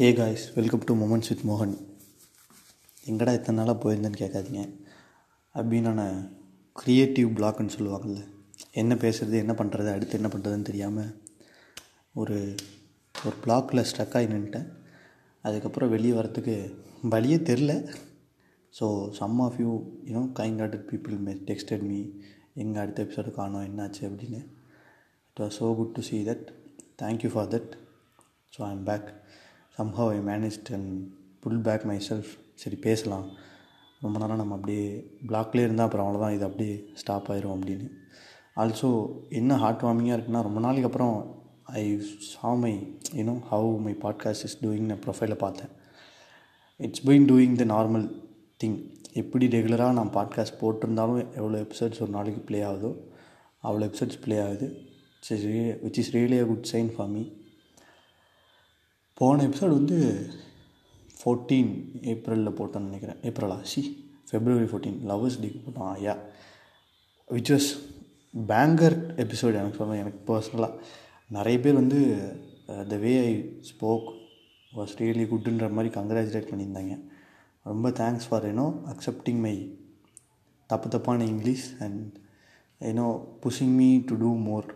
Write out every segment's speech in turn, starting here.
Hey guys welcome to moments with மோகன் எங்கடா இத்தனை நாளாக போயிருந்தேன்னு கேட்காதீங்க. அப்படின்னான க்ரியேட்டிவ் பிளாக்னு சொல்லுவாங்கள்ல என்ன பேசுகிறது என்ன பண்ணுறது அடுத்து என்ன பண்ணுறதுன்னு தெரியாமல் ஒரு ஒரு பிளாக்கில் ஸ்ட்ரக் ஆகி நின்ட்டேன் அதுக்கப்புறம் வெளியே வரத்துக்கு வழியே தெரில so some of you you know kind hearted people may texted me எங்கே அடுத்த எபிசோடு காணோம் என்னாச்சு அப்படின்னு. It was so good to see that thank you for that so I am back somehow I managed and pull back myself சரி பேசலாம். ரொம்ப நேரம் நம்ம அப்படியே பிளாக்லேயே இருந்தால் அப்புறம் அவ்வளோதான் இது அப்படியே ஸ்டாப் ஆயிரும் அப்படின்னு. ஆல்சோ என்ன ஹார்ட் வார்மிங்காக இருக்குன்னா ரொம்ப நாளைக்கு அப்புறம் I saw my you know how my podcast is டூயிங்னு ப்ரொஃபைலை பார்த்தேன். It's been doing the normal thing எப்படி ரெகுலராக நான் பாட்காஸ்ட் போட்டிருந்தாலும் எவ்வளோ எபிசோட்ஸ் ஒரு நாளைக்கு ப்ளே ஆகுதோ அவ்வளோ எபிசோட்ஸ் ப்ளே ஆகுது. Which is really a good sign for me போன எபிசோடு வந்து ஃபோர்டீன் ஏப்ரலில் போட்டோன்னு நினைக்கிறேன். ஏப்ரலா சி ஃபெப்ரவரி ஃபோர்டீன் லவ்வர்ஸ் டேக்கு போட்டோம். ஐயா விச் வாஸ் பேங்கர் எபிசோடு எனக்கு சொல்ல எனக்கு பர்சனலாக நிறைய பேர் வந்து the way I spoke was really குட்டுன்ற மாதிரி கங்க்ராச்சுலேட் பண்ணியிருந்தாங்க. ரொம்ப thanks for you know accepting my தப்பு தப்பான English and you know pushing me to do more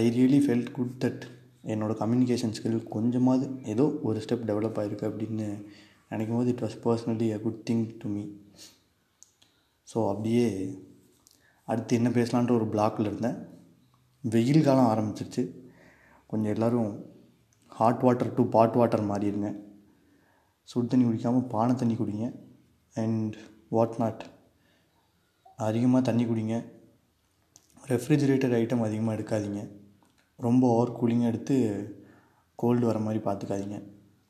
I really felt good that என்னோடய கம்யூனிகேஷன் ஸ்கில் கொஞ்சமாவது ஏதோ ஒரு ஸ்டெப் டெவலப் ஆகிருக்கு அப்படின்னு நினைக்கும் போது it was personally a good thing to me so அப்படியே அடுத்து என்ன பேசலான்ற ஒரு பிளாக்கில் இருந்தேன். வெயில் காலம் ஆரம்பிச்சிருச்சு. கொஞ்சம் எல்லோரும் hot water to pot water மாறிடுங்க சுடு தண்ணி குடிக்காமல் பானை தண்ணி குடிங்க. அண்ட் வாட் நாட் அதிகமாக தண்ணி குடிங்க. ரெஃப்ரிஜிரேட்டர் ஐட்டம் அதிகமாக எடுக்காதீங்க. ரொம்ப ஓவர் கூலிங் எடுத்து கோல்டு வர மாதிரி பார்த்துக்காதீங்க.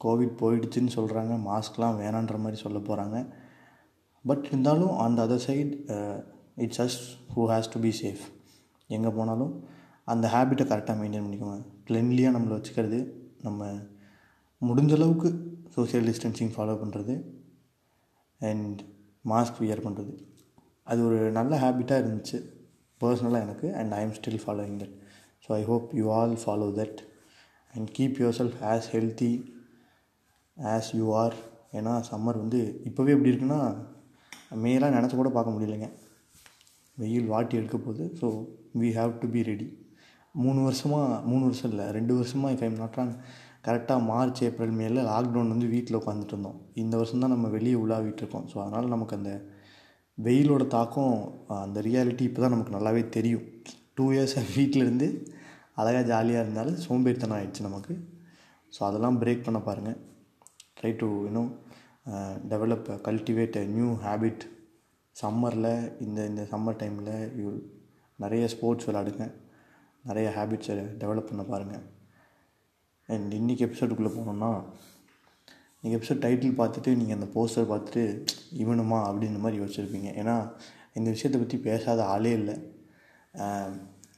கோவிட் போயிடுச்சுன்னு சொல்கிறாங்க மாஸ்க்லாம் வேணான்ற மாதிரி சொல்ல போகிறாங்க பட் இருந்தாலும் அந்த other side it's as who has to be safe எங்கே போனாலும் அந்த ஹேபிட்டை கரெக்டாக மெயின்டைன் பண்ணிக்கோங்க. க்ளென்லியாக நம்மளை வச்சுக்கிறது நம்ம முடிஞ்ச அளவுக்கு டிஸ்டன்சிங் ஃபாலோ பண்ணுறது அண்ட் மாஸ்க் வியர் பண்ணுறது அது ஒரு நல்ல ஹேபிட்டாக இருந்துச்சு. பர்சனலாக எனக்கு and I am still following that so I hope you all follow that and keep yourself as healthy as you are ஏன்னா சம்மர் வந்து இப்போவே எப்படி இருக்குன்னா மேலாம் நினச்சி கூட பார்க்க முடியலைங்க. வெயில் வாட்டி எடுக்க போகுது. So we have to be ready மூணு வருஷமாக மூணு வருஷம் இல்லை ரெண்டு வருஷமாக இஃப் ஐம் நாட் ராங் கரெக்டாக மார்ச் ஏப்ரல் மேல லாக்டவுன் வந்து வீட்டில் உட்காந்துட்டு இருந்தோம். இந்த வருஷம் தான் நம்ம வெளியே உலாவிட்டு இருக்கோம். ஸோ அதனால் நமக்கு அந்த வெயிலோட தாக்கம் அந்த ரியாலிட்டி இப்போ தான் நமக்கு நல்லாவே தெரியும். டூ இயர்ஸாக வீட்டில் இருந்து அழகாக ஜாலியாக இருந்தாலும் சோம்பேறித்தனம் ஆகிடுச்சு நமக்கு. ஸோ அதெல்லாம் பிரேக் பண்ண பாருங்கள் try to you know develop cultivate a new habit சம்மரில் இந்த இந்த சம்மர் டைமில் யூ நிறைய ஸ்போர்ட்ஸ் விளாடுங்க நிறைய ஹேபிட்ஸை டெவலப் பண்ண பாருங்கள் அண்ட் இன்றைக்கி எபிசோடுக்குள்ளே போனோம்னா நீங்கள் எபிசோட் டைட்டில் பார்த்துட்டு நீங்கள் அந்த போஸ்டர் பார்த்துட்டு இவனுமா? அப்படின்ற மாதிரி யோசிச்சிருப்பீங்க. ஏன்னா இந்த விஷயத்தை பற்றி பேசாத ஆளே இல்லை.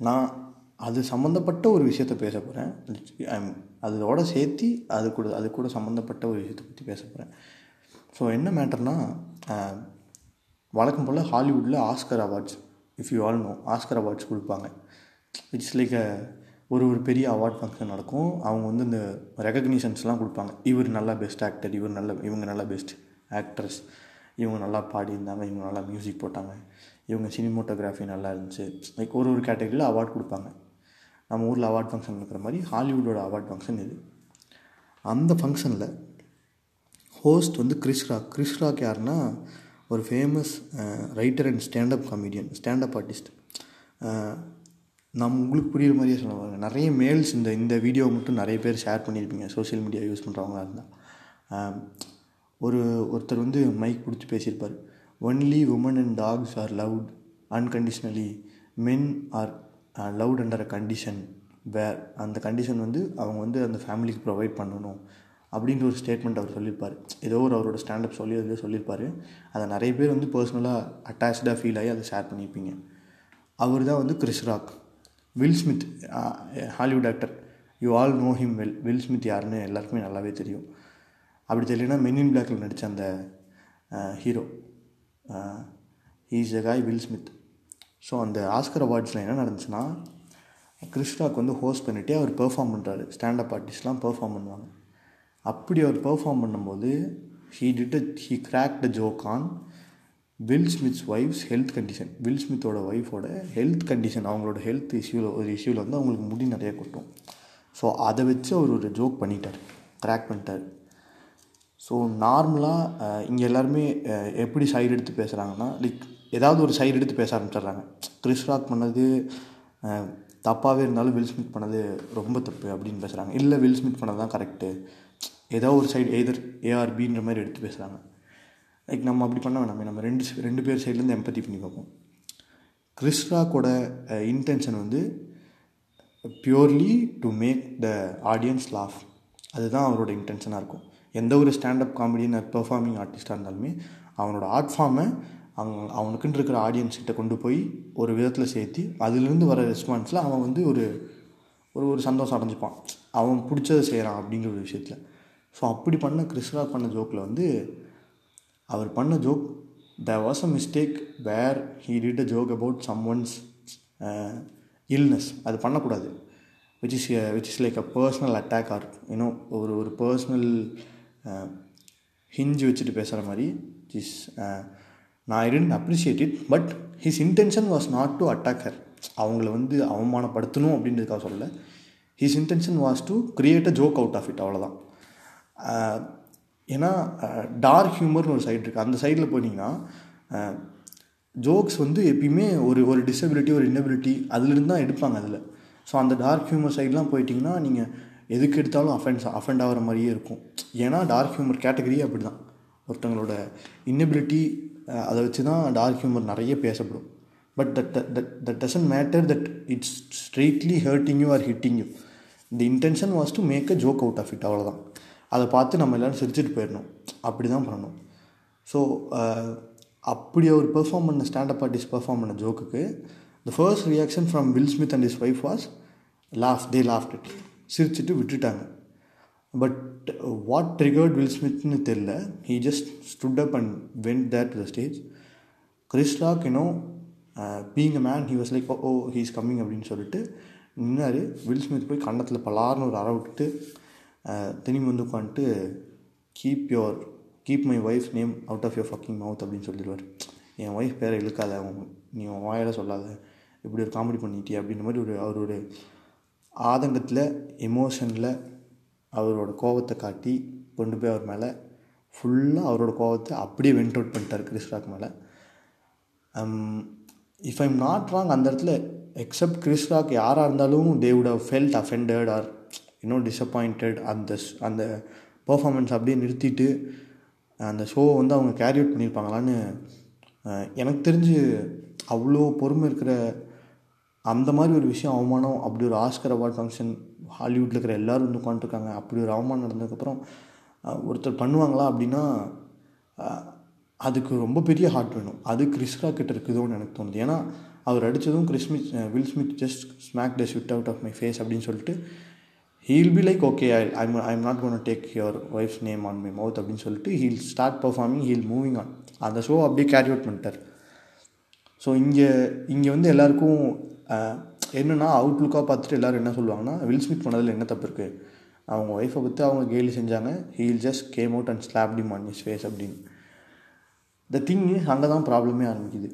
நான் அது சம்மந்தப்பட்ட ஒரு விஷயத்த பேச போகிறேன் அதோட சேர்த்து அது கூட அது கூட சம்மந்தப்பட்ட ஒரு விஷயத்தை பற்றி பேச போகிறேன் ஸோ என்ன மேட்டர்னால் வழக்கம் போல் ஹாலிவுட்டில் Oscar awards if you all know Oscar awards கொடுப்பாங்க. இட்ஸ் லைக் ஒரு ஒரு பெரிய அவார்ட் ஃபங்க்ஷன் நடக்கும். அவங்க வந்து இந்த ரெக்கக்னிஷன்ஸ்லாம் கொடுப்பாங்க. இவர் நல்லா பெஸ்ட் ஆக்டர் இவர் நல்ல இவங்க நல்லா பெஸ்ட் ஆக்ட்ரஸ் இவங்க நல்லா பாடியிருந்தாங்க இவங்க நல்லா மியூசிக் போட்டாங்க. இவங்க சினிமோட்டோகிராஃபி நல்லா இருந்துச்சு. லைக் ஒரு ஒரு கேட்டகரியில் அவார்ட் கொடுப்பாங்க. நம்ம ஊரில் அவார்ட் ஃபங்க்ஷன் இருக்கிற மாதிரி ஹாலிவுட்டோட அவார்ட் ஃபங்க்ஷன் இது. அந்த ஃபங்க்ஷனில் ஹோஸ்ட் வந்து கிறிஸ் ராக் கிறிஸ் ராக் யாருன்னா ஒரு famous writer and standup comedian standup artist நம்ம உங்களுக்கு புரியுற மாதிரியே சொல்லுவாங்க நிறைய மேல்ஸ் இந்த இந்த வீடியோ மட்டும் நிறைய பேர் ஷேர் பண்ணியிருப்பீங்க சோஷியல் மீடியா யூஸ் பண்ணுறவங்களா இருந்தால் ஒரு ஒருத்தர் வந்து மைக் பிடிச்சி பேசியிருப்பார். Only woman and dogs are loved unconditionally men are loved under a condition where அந்த கண்டிஷன் வந்து அவங்க வந்து அந்த ஃபேமிலிக்கு ப்ரொவைட் பண்ணணும். அப்படின்ற ஒரு ஸ்டேட்மெண்ட் அவர் சொல்லியிருப்பார். ஏதோ ஒரு அவரோட ஸ்டாண்டப் சொல்லி அதில் சொல்லியிருப்பார். அதை நிறைய பேர் வந்து பர்சனலாக அட்டாச்சாக ஃபீல் ஆகி அதை ஷேர் பண்ணியிருப்பீங்க. அவர் தான் வந்து Chris Rock Will Smith Hollywood actor you all know him well Will Smith யாருன்னு எல்லாருக்குமே நல்லாவே தெரியும். அப்படி தெரியலனா மென் இன் பிளாக்கில் நடித்த அந்த uh, hero is a guy Will Smith so அந்த ஆஸ்கர் அவார்ட்ஸில் என்ன நடந்துச்சுன்னா கிருஷ்ணாவுக்கு வந்து ஹோஸ்ட் பண்ணிவிட்டு அவர் பெர்ஃபார்ம் பண்ணுறாரு ஸ்டாண்டப் ஆர்டிஸ்ட்லாம் பெர்ஃபார்ம் பண்ணுவாங்க. அப்படி அவர் பெர்ஃபார்ம் பண்ணும்போது he did he crack the joke on Will Smith's wife's health condition Will ஸ்மித்தோட ஒய்ஃபோட ஹெல்த் கண்டிஷன் அவங்களோட ஹெல்த் இஷ்யூவில் ஒரு இஷ்யூவில் வந்து அவங்களுக்கு முடி நிறைய கொட்டும். ஸோ அதை வச்சு அவர் ஒரு ஜோக் பண்ணிட்டார். கிராக் பண்ணிட்டார். ஸோ நார்மலாக இங்கே எல்லாருமே எப்படி சைடு எடுத்து பேசுகிறாங்கன்னா லைக் ஏதாவது ஒரு சைடு எடுத்து பேச ஆரம்பிச்சிடுறாங்க. கிறிஸ் ராக் பண்ணது தப்பாகவே இருந்தாலும் வில் ஸ்மித் பண்ணது ரொம்ப தப்பு அப்படின்னு பேசுகிறாங்க இல்லை வில் ஸ்மித் பண்ணது தான் கரெக்டு ஏதோ ஒரு சைடு எதர் ஏஆர்பின்ற மாதிரி எடுத்து பேசுகிறாங்க லைக் நம்ம அப்படி பண்ண வேணாமே. நம்ம ரெண்டு ரெண்டு பேர் சைட்லேருந்து எம்பத்தி பண்ணி பார்ப்போம். கிறிஸ் ராக்கோட இன்டென்ஷன் வந்து purely to make the audience laugh அதுதான் அவரோட இன்டென்ஷனாக இருக்கும். எந்த ஒரு ஸ்டாண்டப் காமெடியன் பெர்ஃபார்மிங் ஆர்டிஸ்ட்டாக இருந்தாலுமே அவனோட ஆர்ட் ஃபார்மை அவங்க அவனுக்குன்னு இருக்கிற ஆடியன்ஸ்கிட்ட கொண்டு போய் ஒரு விதத்தில் சேர்த்து அதுலேருந்து வர ரெஸ்பான்ஸில் அவன் வந்து ஒரு ஒரு ஒரு சந்தோஷம் அடைஞ்சிப்பான். அவன் பிடிச்சதை செய்கிறான் அப்படிங்கிற ஒரு விஷயத்தில். ஸோ அப்படி பண்ண கிறிஸ்ரா பண்ண ஜோக்கில் வந்து அவர் பண்ண joke the was a mistake where he did a joke about someone's illness அது பண்ணக்கூடாது. Which is which is like a personal attack or you know ஒரு ஒரு பர்சனல் ஹிஞ்சு வச்சுட்டு பேசுகிற மாதிரி இஸ் நான் I didn't appreciate it but his intention was not to attack her அவங்கள வந்து அவமானப்படுத்தணும் அப்படின்றதுக்காக சொல்லலை. His intention was to create a joke out of it அவ்வளோதான் ஏன்னா டார்க் ஹியூமர்னு ஒரு சைடு இருக்குது அந்த சைடில் போனீங்கன்னா ஜோக்ஸ் வந்து எப்பயுமே ஒரு ஒரு டிசபிலிட்டி ஒரு இன்னபிலிட்டி அதுலேருந்து தான் எடுப்பாங்க அதில். ஸோ அந்த டார்க் ஹியூமர் சைட்லாம் போயிட்டிங்கன்னா நீங்கள் எதுக்கு எடுத்தாலும் அஃபென்ஸ் அஃபெண்ட் ஆகிற மாதிரியே இருக்கும். ஏன்னா டார்க் ஹியூமர் கேட்டகரியே அப்படி தான் ஒருத்தங்களோட இன்னபிலிட்டி அதை வச்சு தான் டார்க் ஹியூமர் நிறைய பேசப்படும். But that that that doesn't matter that it's straightly hurting you are hitting you the intention was to make a joke out of it அவ்வளோதான் அதை பார்த்து நம்ம எல்லோரும் சிரிச்சிட்டு போயிடணும். அப்படி தான் பண்ணணும் ஸோ அப்படி அவர் பெர்ஃபார்ம் பண்ண ஸ்டாண்டப் ஆர்டிஸ்ட் பெர்ஃபார்ம் பண்ண ஜோக்குக்கு the first reaction from Will Smith and is wife was laugh they laughed it சிரிச்சிட்டு விட்டுட்டாங்க. பட் வாட் ட்ரிகர்ட் வில் ஸ்மித்னு தெரில he just stood up and went that to the stage Chris Rock you know being a man he was like oh he's coming அப்படின்னு சொல்லிட்டு நின்னார். Will Smith போய் கன்னத்தில் பலார்னு ஒரு அற விட்டுட்டு uh, திரும்பி வந்து உட்காந்துட்டு keep your keep my wife name out of your fucking mouth அப்படின்னு சொல்லிடுவார். என் ஒய்ஃப் பேரை இழுக்காத நீ உன் வாயில சொல்லாத. இப்படி ஒரு காமெடி பண்ணிட்டியே? அப்படின்ற மாதிரி ஒரு அவரோட ஆதங்கத்தில் எமோஷனில் அவரோட கோவத்தை காட்டி கொண்டு போய் அவர் மேலே ஃபுல்லாக அவரோட கோவத்தை அப்படியே வென்ட் அவுட் பண்ணிட்டார் கிறிஸ் ராக் மேலே. இஃப் ஐம் நாட் ராங் அந்த இடத்துல எக்ஸப்ட் கிறிஸ் ராக் யாராக இருந்தாலும் they would have felt offended or இன்னும் டிசப்பாயிண்டட் அந்த அந்த பர்ஃபாமன்ஸ் அப்படியே நிறுத்திட்டு அந்த ஷோவை வந்து அவங்க கேரி அவுட் பண்ணியிருப்பாங்களான்னு uh, எனக்கு தெரிஞ்சு அவ்வளோ பொறுமை இருக்கிற அந்த மாதிரி ஒரு விஷயம் அவமானம் அப்படி ஒரு ஆஸ்கர் அவார்ட் ஃபங்க்ஷன் ஹாலிவுட்டில் இருக்கிற எல்லோரும் வந்து உட்காந்துருக்காங்க அப்படி ஒரு அவமானம் நடந்ததுக்கப்புறம் ஒருத்தர் பண்ணுவாங்களா அப்படின்னா அதுக்கு ரொம்ப பெரிய ஹார்ட் வேணும். அது கிறிஸ்ரா கிட்ட இருக்குதோன்னு எனக்கு தோணுது. ஏன்னா அவர் அடித்ததும் Chris Smith Will Smith just smack this wit out of my face அப்படின்னு சொல்லிட்டு he'll be like okay I I'm I'm not gonna take your wife's name on my mouth அப்படின்னு சொல்லிட்டு he'll start performing he'll moving on அந்த show அப்படியே carry out பண்ணிட்டார். So இங்கே இங்கே வந்து எல்லாருக்கும் என்னென்னா அவுட்லுக்காக பார்த்துட்டு எல்லோரும் என்ன சொல்லுவாங்கன்னா வில் ஸ்மித் பண்ணதில் என்ன தப்பு இருக்குது அவங்க ஒய்ஃபை பற்றி அவங்க கேலி செஞ்சாங்க. He'll just came out and slap the man is face அப்படின்னு. த திங் அங்கே தான் ப்ராப்ளமே ஆரம்பிக்குது.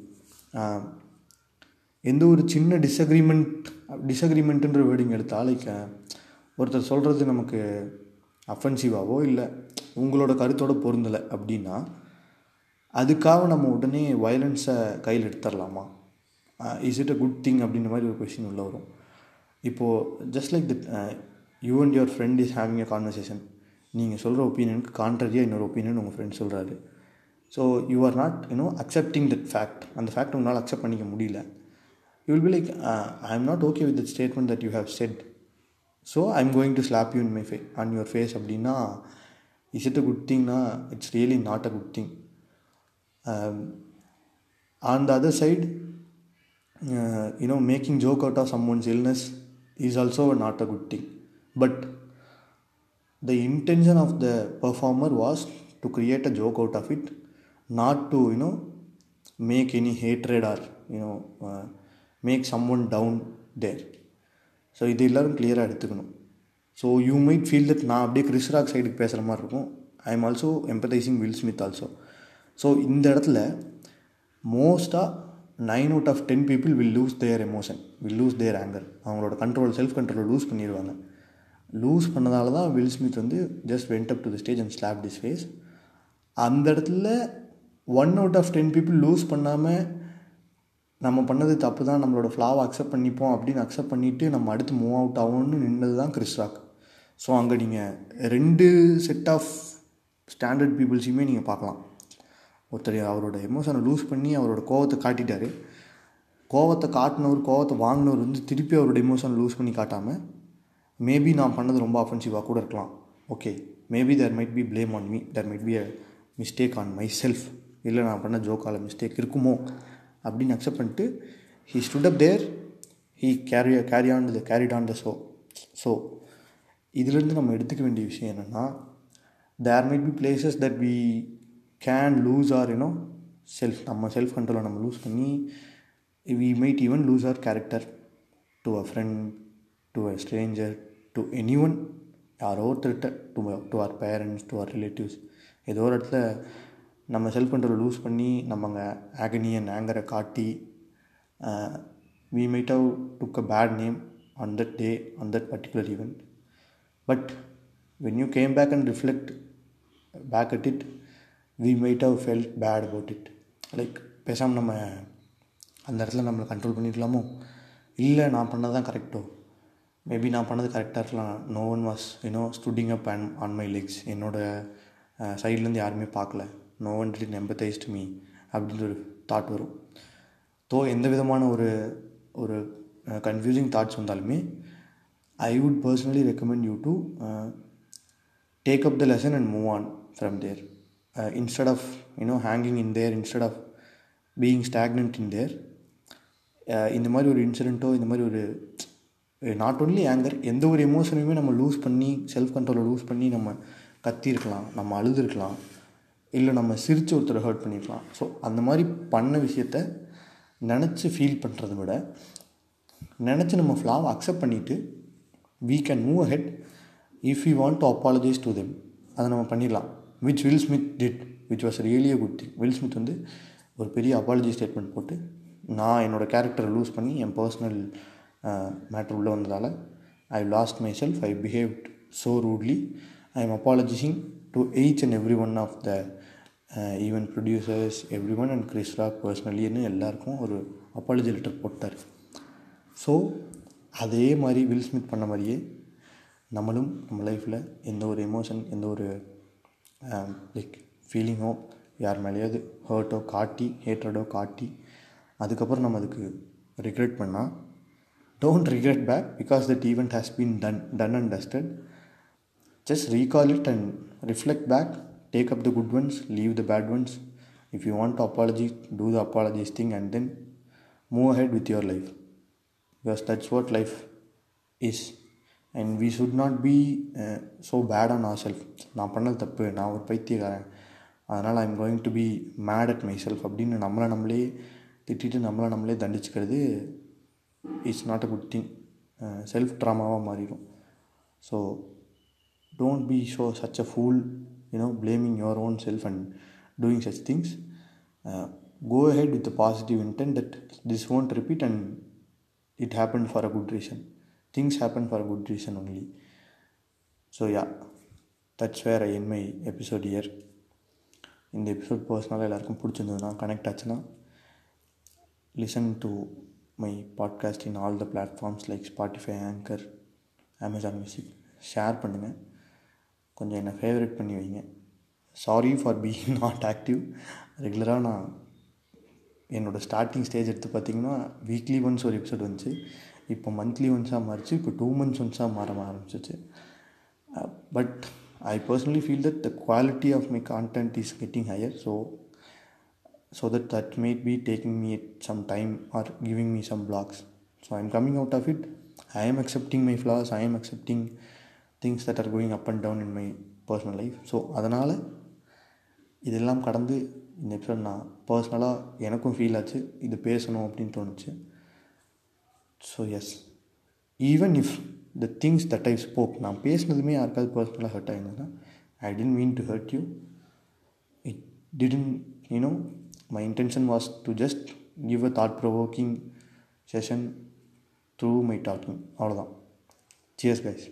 எந்த ஒரு சின்ன டிஸ்அக்ரிமெண்ட் டிஸ்அக்ரிமெண்ட்டுன்ற வேர்டிங் எடுத்தால் லைக் ஒருத்தர் சொல்கிறது நமக்கு அஃபென்சிவாவோ இல்லை உங்களோட கருத்தோட பொருந்தலை அப்படின்னா அதுக்காக நம்ம உடனே வயலன்ஸை கையில் எடுத்துடலாமா is it a good thing அப்படின்ற மாதிரி ஒரு கொஷின் உள்ள வரும். இப்போது just like that you and your friend is having a conversation நீங்கள் சொல்கிற ஒப்பீனியனுக்கு கான்ட்ரரியாக இன்னொரு ஒப்பீனியன் உங்கள் ஃப்ரெண்ட் சொல்கிறாரு so you are not you know accepting that fact அந்த ஃபேக்ட் உங்களால் அக்செப்ட் பண்ணிக்க முடியல. You will be like I am not okay with that statement that you have said so I am going to slap you in my face on your face அப்படின்னா is it a good திங்னா it's really not a good thing on the other side you know making joke out of someone's illness is also not a good thing but the intention of the performer was to create a joke out of it not to you know make any hatred or you know make someone down there so இது எல்லோரும் கிளியராக எடுத்துக்கணும் so you might feel that நான் அப்படியே கிறிஸ்ராக் சைடுக்கு பேசுகிற மாதிரி இருக்கும். I am also empathising Will Smith also so இந்த இடத்துல மோஸ்ட்டாக nine out of ten people will lose their emotion will lose their anger அவங்களோட கண்ட்ரோல் செல்ஃப் கண்ட்ரோல் லூஸ் பண்ணிடுவாங்க லூஸ் பண்ணதால தான் வில் ஸ்மித் வந்து just went up to the stage and slap this face அந்த இடத்துல one out of ten people lose பண்ணாமல் நம்ம பண்ணது தப்பு தான் நம்மளோட ஃப்ளாவை அக்செப்ட் பண்ணிப்போம் அப்படின்னு அக்செப்ட் பண்ணிவிட்டு நம்ம அடுத்து மூவ் அவுட் ஆகணும்னு நின்றது தான் கிறிஸ் ராக் ஸோ அங்கே நீங்கள் ரெண்டு செட் ஆஃப் ஸ்டாண்டர்ட் பீப்புள்ஸையுமே நீங்கள் பார்க்கலாம். ஒருத்தர் அவரோட எமோஷனை லூஸ் பண்ணி அவரோட கோவத்தை காட்டிட்டார். கோவத்தை காட்டினவர் கோவத்தை வாங்கினவர் வந்து திருப்பி அவரோட எமோஷனை லூஸ் பண்ணி காட்டாமல் மேபி நான் பண்ணது ரொம்ப அஃபென்சிவாக கூட இருக்கலாம். Okay maybe there might be blame on me there might be a mistake on myself இல்லை நான் பண்ண ஜோக்கால மிஸ்டேக் இருக்குமோ? அப்படின்னு அக்செப்ட் பண்ணிட்டு he stood up there he carry carry on the carried on the show so இதுலேருந்து நம்ம எடுத்துக்க வேண்டிய விஷயம் என்னென்னா there might be places that we can lose or you know self நம்ம செல்ஃப் கண்ட்ரோலை நம்ம லூஸ் பண்ணி we might even lose our character to a friend to a stranger to anyone யாரோ ஒருத்தர்கிட்ட to to our parents to our relatives ஏதோ ஒரு இடத்துல நம்ம செல்ஃப் கண்ட்ரோலை லூஸ் பண்ணி நம்ம அங்கே ஆகனி அண்ட் ஆங்கரை காட்டி we might have took a bad name on that day on that particular event but when you came back and reflect back at it we might have felt bad about it like பேசாமல் நம்ம அந்த இடத்துல நம்மளை control பண்ணிடலாமோ இல்லை நான் பண்ணது தான் கரெக்டோ maybe நான் பண்ணது கரெக்டாக இருக்கலாம். No one was you know standing up and on my legs என்னோடய சைட்லேருந்து யாருமே பார்க்கல. No one did empathised me அப்படின்ற ஒரு தாட் வரும். தோ எந்த விதமான ஒரு ஒரு கன்ஃபியூசிங் தாட்ஸ் வந்தாலுமே I would personally recommend you to take up the lesson and move on from there instead of you know hanging in there instead of being stagnant in there இந்த மாதிரி ஒரு இன்சிடெண்ட்டோ இந்த மாதிரி ஒரு நாட் ஓன்லி ஆங்கர் எந்த ஒரு எமோஷனையுமே நம்ம lose பண்ணி செல்ஃப் கண்ட்ரோலை லூஸ் பண்ணி நம்ம கத்திருக்கலாம் நம்ம அழுதுருக்கலாம் இல்லை நம்ம சிரித்து ஒருத்தரை ஹர்ட் பண்ணியிருக்கலாம் ஸோ அந்த மாதிரி பண்ண விஷயத்த நினச்சி ஃபீல் பண்ணுறத விட நினச்சி நம்ம ஃப்ளாவை அக்செப்ட் பண்ணிவிட்டு we can move ahead if you want to apologise to them அதை நம்ம பண்ணிடலாம். Which Will Smith did which was really good thing Will Smith வந்து ஒரு பெரிய அப்பாலஜி ஸ்டேட்மெண்ட் போட்டு நான் என்னோடய கேரக்டரை லூஸ் பண்ணி என் பர்சனல் மேட்ரு உள்ளே வந்ததால் I lost myself I behave so rudely I am apologising to each and everyone of the even producers everyone and Chris Rock பர்சனலின்னு எல்லாருக்கும் ஒரு அப்பாலஜி லெட்டர் போட்டார். ஸோ அதே மாதிரி வில் ஸ்மித் பண்ண மாதிரியே நம்மளும் நம்ம லைஃப்பில் எந்த ஒரு எமோஷன் எந்த ஒரு லைக் ஃபீலிங்கோ யார் மேலேயாவது ஹர்ட்டோ காட்டி ஹேட்ரடோ காட்டி அதுக்கப்புறம் நம்ம அதுக்கு ரிக்ரெட் பண்ணால் don't regret back because that event has been done done and dusted just recall it and reflect back take up the good ones leave the bad ones if you want to apology do the apologies thing and then move ahead with your life because that's what life is and we should not be uh, so bad on ourselves நான் பண்ணது தப்பு நான் ஒரு பைத்தியக்காரன் அதனால் I'm going to be mad at myself அப்படின்னு நம்மளை நம்மளே திட்டிட்டு நம்மளை நம்மளே தண்டிச்சுக்கிறது it's not a good thing self ட்ராமாவாக மாறிடும் so don't be so such a fool you know blaming your own self and doing such things uh, go ahead with the positive intent that this won't repeat and it happened for things happen for good reason only so yeah that's where so என் my episode here இந்த episode பர்சனலாக எல்லாருக்கும் பிடிச்சிருந்ததுன்னா connect ஆச்சுன்னா listen to my podcast in all the platforms like Spotify Anchor Amazon music share பண்ணுங்கள் கொஞ்சம் என்னை favourite பண்ணி வைங்க. Sorry for being not active ரெகுலராக நான் என்னோடய ஸ்டார்டிங் ஸ்டேஜ் எடுத்து பார்த்திங்கன்னா வீக்லி ஒன்ஸ் ஒரு எபிசோட் வந்துச்சு. இப்போ மந்த்லி ஒன்ஸாக மாறிச்சு இப்போ டூ மந்த்ஸ் ஒன்ஸாக மாற ஆரம்பிச்சிச்சு. But I personally feel that the quality of my content is getting higher so so that that made be taking me some time or giving me some blocks so I am coming out of it I am accepting my flaws I am accepting things that are going up and down in my personal life so அதனால் இதெல்லாம் கடந்து இந்த episode நான் பர்சனலாக எனக்கும் feel ஆச்சு இது பேசணும் அப்படின்னு தோணுச்சு. So yes even if the things that I spoke நான் பேசினதுமே யாருக்காவது பர்சனலாக hurt ஆயிருந்ததுன்னா I didn't mean to hurt you it didn't you know my intention was to just give a thought provoking session through my talking அவ்வளோதான் cheers guys